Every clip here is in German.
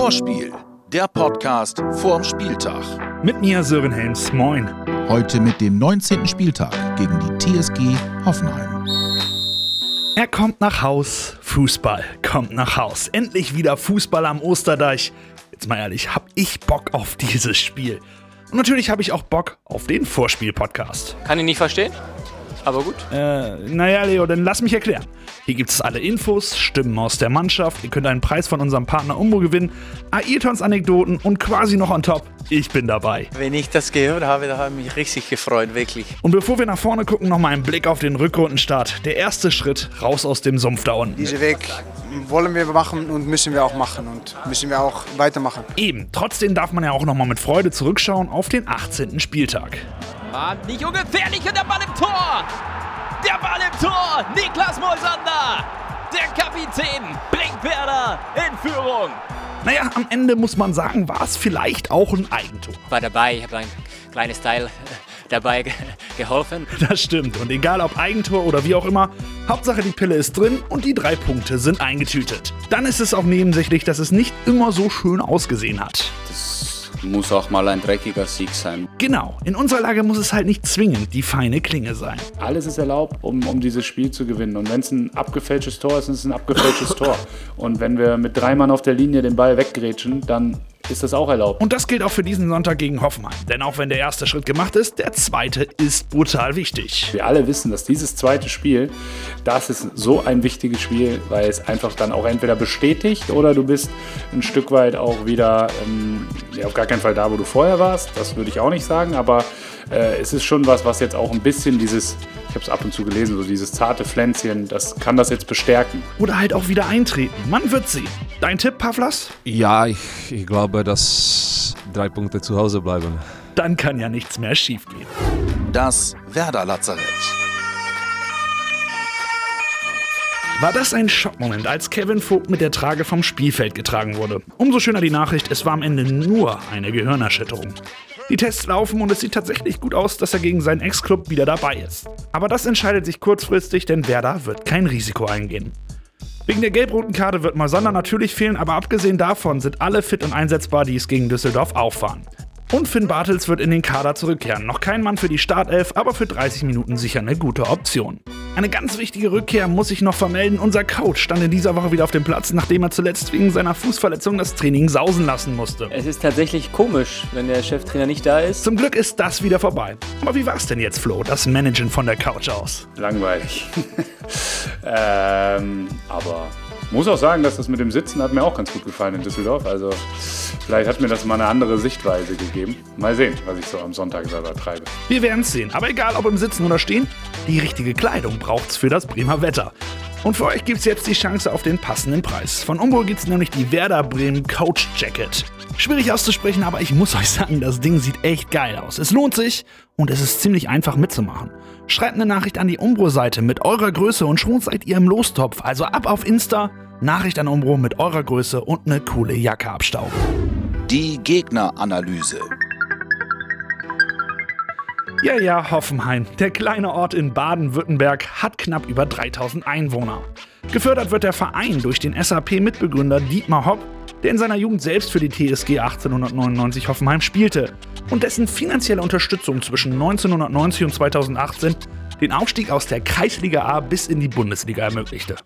Vorspiel, der Podcast vorm Spieltag. Mit mir Sören Helms, moin. Heute mit dem 19. Spieltag gegen die TSG Hoffenheim. Er kommt nach Haus, Fußball kommt nach Haus. Endlich wieder Fußball am Osterdeich. Jetzt mal ehrlich, hab ich Bock auf dieses Spiel. Und natürlich habe ich auch Bock auf den Vorspiel-Podcast. Kann ich nicht verstehen, aber gut. Äh, naja, Leo, dann lass mich erklären. Hier gibt es alle Infos, Stimmen aus der Mannschaft, ihr könnt einen Preis von unserem Partner Umbo gewinnen, Ailtons Anekdoten und quasi noch on top, ich bin dabei. Wenn ich das gehört habe, da habe ich mich richtig gefreut, wirklich. Und bevor wir nach vorne gucken, nochmal einen Blick auf den Rückrundenstart. Der erste Schritt raus aus dem Sumpf da unten. Diesen Weg wollen wir machen und müssen wir auch machen und müssen wir auch weitermachen. Eben, trotzdem darf man ja auch nochmal mit Freude zurückschauen auf den 18. Spieltag. War nicht ungefährlich und der Ball im Tor. Der Ball im Tor. Niklas Moisander. Der Kapitän bringt Werder in Führung. Naja, am Ende muss man sagen, war es vielleicht auch ein Eigentor. War dabei, ich habe ein kleines Teil äh, dabei ge geholfen. Das stimmt. Und egal ob Eigentor oder wie auch immer, Hauptsache die Pille ist drin und die drei Punkte sind eingetütet. Dann ist es auch nebensächlich, dass es nicht immer so schön ausgesehen hat. Das muss auch mal ein dreckiger Sieg sein. Genau, in unserer Lage muss es halt nicht zwingend die feine Klinge sein. Alles ist erlaubt, um, um dieses Spiel zu gewinnen. Und wenn es ein abgefälschtes Tor ist, dann ist es ein abgefälschtes Tor. Und wenn wir mit drei Mann auf der Linie den Ball weggrätschen, dann ist das auch erlaubt. Und das gilt auch für diesen Sonntag gegen Hoffenheim. Denn auch wenn der erste Schritt gemacht ist, der zweite ist brutal wichtig. Wir alle wissen, dass dieses zweite Spiel, das ist so ein wichtiges Spiel, weil es einfach dann auch entweder bestätigt oder du bist ein Stück weit auch wieder ähm, ja, auf gar keinen Fall da, wo du vorher warst. Das würde ich auch nicht sagen, aber äh, es ist schon was, was jetzt auch ein bisschen dieses, ich habe es ab und zu gelesen, so dieses zarte Pflänzchen, das kann das jetzt bestärken. Oder halt auch wieder eintreten. Man wird sehen. Dein Tipp, Pavlas? Ja, ich, ich glaube, dass drei Punkte zu Hause bleiben. Dann kann ja nichts mehr schiefgehen. Das Werder Lazarett. War das ein Schockmoment, als Kevin Vogt mit der Trage vom Spielfeld getragen wurde? Umso schöner die Nachricht, es war am Ende nur eine Gehirnerschütterung. Die Tests laufen und es sieht tatsächlich gut aus, dass er gegen seinen Ex-Club wieder dabei ist. Aber das entscheidet sich kurzfristig, denn Werder wird kein Risiko eingehen. Wegen der gelb-roten Karte wird Moisander natürlich fehlen, aber abgesehen davon sind alle fit und einsetzbar, die es gegen Düsseldorf auffahren. Und Finn Bartels wird in den Kader zurückkehren. Noch kein Mann für die Startelf, aber für 30 Minuten sicher eine gute Option. Eine ganz wichtige Rückkehr muss ich noch vermelden. Unser Coach stand in dieser Woche wieder auf dem Platz, nachdem er zuletzt wegen seiner Fußverletzung das Training sausen lassen musste. Es ist tatsächlich komisch, wenn der Cheftrainer nicht da ist. Zum Glück ist das wieder vorbei. Aber wie war's denn jetzt, Flo, das Managen von der Couch aus? Langweilig. ähm, aber muss auch sagen, dass das mit dem Sitzen hat mir auch ganz gut gefallen in Düsseldorf. Also vielleicht hat mir das mal eine andere Sichtweise gegeben. Mal sehen, was ich so am Sonntag selber treibe. Wir werden's sehen. Aber egal, ob im Sitzen oder Stehen, die richtige Kleidung braucht's für das Bremer Wetter. Und für euch gibt's jetzt die Chance auf den passenden Preis. Von Umbro gibt's nämlich die Werder Bremen Coach Jacket. Schwierig auszusprechen, aber ich muss euch sagen, das Ding sieht echt geil aus. Es lohnt sich und es ist ziemlich einfach mitzumachen. Schreibt eine Nachricht an die Umbro-Seite mit eurer Größe und schon seid ihr im Lostopf. Also ab auf Insta, Nachricht an Umbro mit eurer Größe und eine coole Jacke abstauben. Die Gegneranalyse. Ja, ja, Hoffenheim, der kleine Ort in Baden-Württemberg, hat knapp über 3000 Einwohner. Gefördert wird der Verein durch den SAP-Mitbegründer Dietmar Hopp, der in seiner Jugend selbst für die TSG 1899 Hoffenheim spielte und dessen finanzielle Unterstützung zwischen 1990 und 2018 den Aufstieg aus der Kreisliga A bis in die Bundesliga ermöglichte.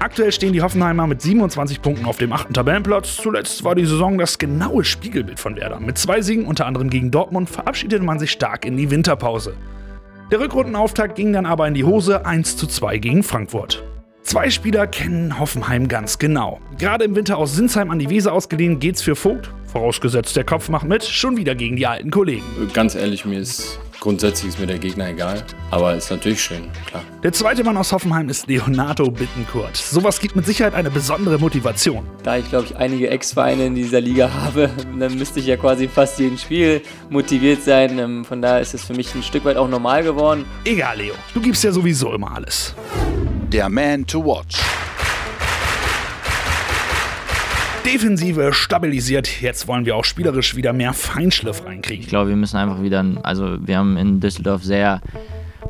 Aktuell stehen die Hoffenheimer mit 27 Punkten auf dem achten Tabellenplatz. Zuletzt war die Saison das genaue Spiegelbild von Werder. Mit zwei Siegen, unter anderem gegen Dortmund, verabschiedete man sich stark in die Winterpause. Der Rückrundenauftakt ging dann aber in die Hose 1 zu 2 gegen Frankfurt. Zwei Spieler kennen Hoffenheim ganz genau. Gerade im Winter aus Sinsheim an die Weser ausgeliehen geht's für Vogt, vorausgesetzt der Kopf macht mit, schon wieder gegen die alten Kollegen. Ganz ehrlich, mir ist grundsätzlich ist mir der Gegner egal, aber ist natürlich schön, klar. Der zweite Mann aus Hoffenheim ist Leonardo Bittenkurt. Sowas gibt mit Sicherheit eine besondere Motivation. Da ich, glaube ich, einige Ex-Vereine in dieser Liga habe, dann müsste ich ja quasi fast jeden Spiel motiviert sein. Ähm, Von daher ist es für mich ein Stück weit auch normal geworden. Egal, Leo, du gibst ja sowieso immer alles. Der Man to Watch. Defensive stabilisiert. Jetzt wollen wir auch spielerisch wieder mehr Feinschliff reinkriegen. Ich glaube, wir müssen einfach wieder, also wir haben in Düsseldorf sehr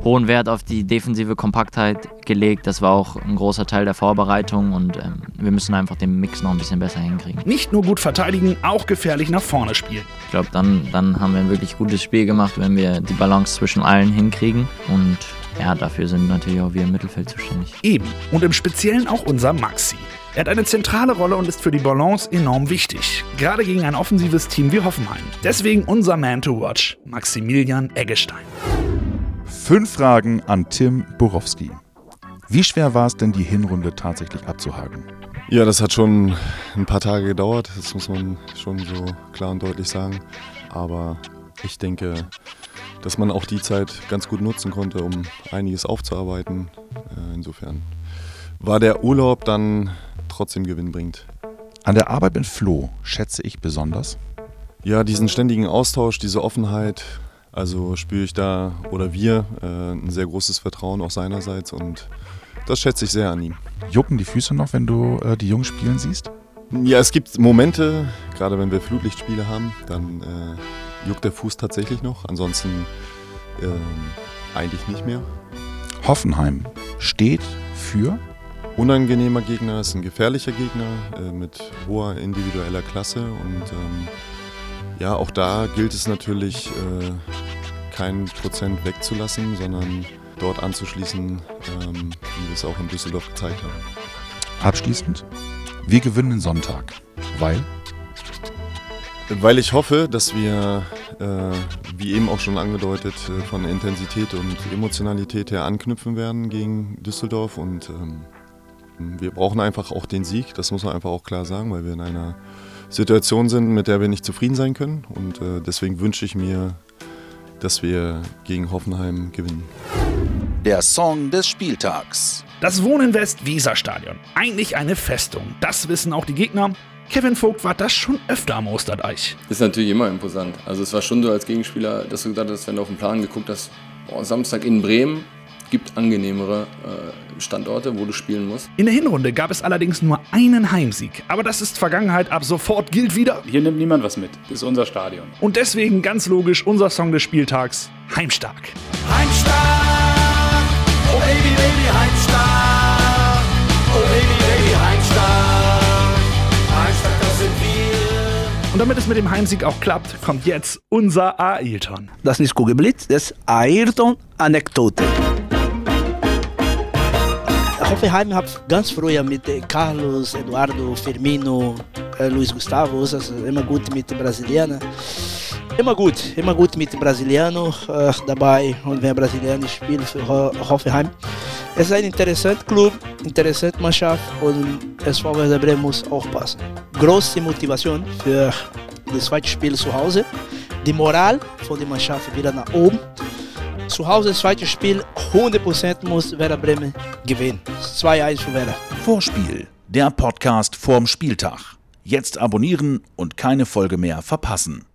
hohen Wert auf die defensive Kompaktheit gelegt. Das war auch ein großer Teil der Vorbereitung und ähm, wir müssen einfach den Mix noch ein bisschen besser hinkriegen. Nicht nur gut verteidigen, auch gefährlich nach vorne spielen. Ich glaube, dann, dann haben wir ein wirklich gutes Spiel gemacht, wenn wir die Balance zwischen allen hinkriegen und ja, dafür sind natürlich auch wir im Mittelfeld zuständig. Eben. Und im Speziellen auch unser Maxi. Er hat eine zentrale Rolle und ist für die Balance enorm wichtig. Gerade gegen ein offensives Team wie Hoffenheim. Deswegen unser Man to Watch, Maximilian Eggestein. Fünf Fragen an Tim Borowski. Wie schwer war es denn, die Hinrunde tatsächlich abzuhaken? Ja, das hat schon ein paar Tage gedauert, das muss man schon so klar und deutlich sagen. Aber ich denke, dass man auch die Zeit ganz gut nutzen konnte, um einiges aufzuarbeiten. Äh, insofern war der Urlaub dann trotzdem gewinnbringend. An der Arbeit mit Flo schätze ich besonders. Ja, diesen ständigen Austausch, diese Offenheit, also spüre ich da oder wir äh, ein sehr großes Vertrauen auch seinerseits und das schätze ich sehr an ihm. Jucken die Füße noch, wenn du äh, die Jungs spielen siehst? Ja, es gibt Momente, gerade wenn wir Flutlichtspiele haben, dann äh, juckt der Fuß tatsächlich noch. Ansonsten äh, eigentlich nicht mehr. Hoffenheim steht für unangenehmer Gegner, ist ein gefährlicher Gegner äh, mit hoher individueller Klasse und ähm, ja, auch da gilt es natürlich, äh, kein Prozent wegzulassen, sondern dort anzuschließen, ähm, wie wir es auch in Düsseldorf gezeigt haben. Abschließend, wir gewinnen Sonntag, weil? Weil ich hoffe, dass wir, äh, wie eben auch schon angedeutet, äh, von Intensität und Emotionalität her anknüpfen werden gegen Düsseldorf und ähm, wir brauchen einfach auch den Sieg, das muss man einfach auch klar sagen, weil wir in einer Situation sind, mit der wir nicht zufrieden sein können. Und äh, deswegen wünsche ich mir, dass wir gegen Hoffenheim gewinnen. Der Song des Spieltags. Das Wohnen West Weserstadion. Eigentlich eine Festung. Das wissen auch die Gegner. Kevin Vogt war das schon öfter am Osterdeich. Ist natürlich immer imposant. Also es war schon so als Gegenspieler, dass du gesagt hast, wenn du auf den Plan geguckt hast, oh, Samstag in Bremen, gibt angenehmere äh, Standorte, wo du spielen musst. In der Hinrunde gab es allerdings nur einen Heimsieg. Aber das ist Vergangenheit, ab sofort gilt wieder. Hier nimmt niemand was mit. Das ist unser Stadion. Und deswegen ganz logisch unser Song des Spieltags: Heimstark. Heimstark! Oh Baby, Baby, Heimstark! Oh Baby, Baby, Heimstark! Heimstark, das sind wir! Und damit es mit dem Heimsieg auch klappt, kommt jetzt unser Ailton. Das ist nicht Kugelblitz, das ist Ayrton-Anekdote. Hoffenheim hat ganz früher mit Carlos, Eduardo, Firmino, Luiz Gustavo, also immer gut mit Brasilianern. Immer gut, immer gut mit Brasiliano äh, dabei und wenn Brasilianer spielt für Hoffenheim. Es ist ein interessanter Club, interessante Mannschaft und SV Werder Bremen muss aufpassen. Große Motivation für das zweite Spiel zu Hause. Die Moral von der Mannschaft wieder nach oben. Zu Hause das zweite Spiel, 100% muss Werder Bremen gewinnen. 2-1 für Werder. Vorspiel, der Podcast vorm Spieltag. Jetzt abonnieren und keine Folge mehr verpassen.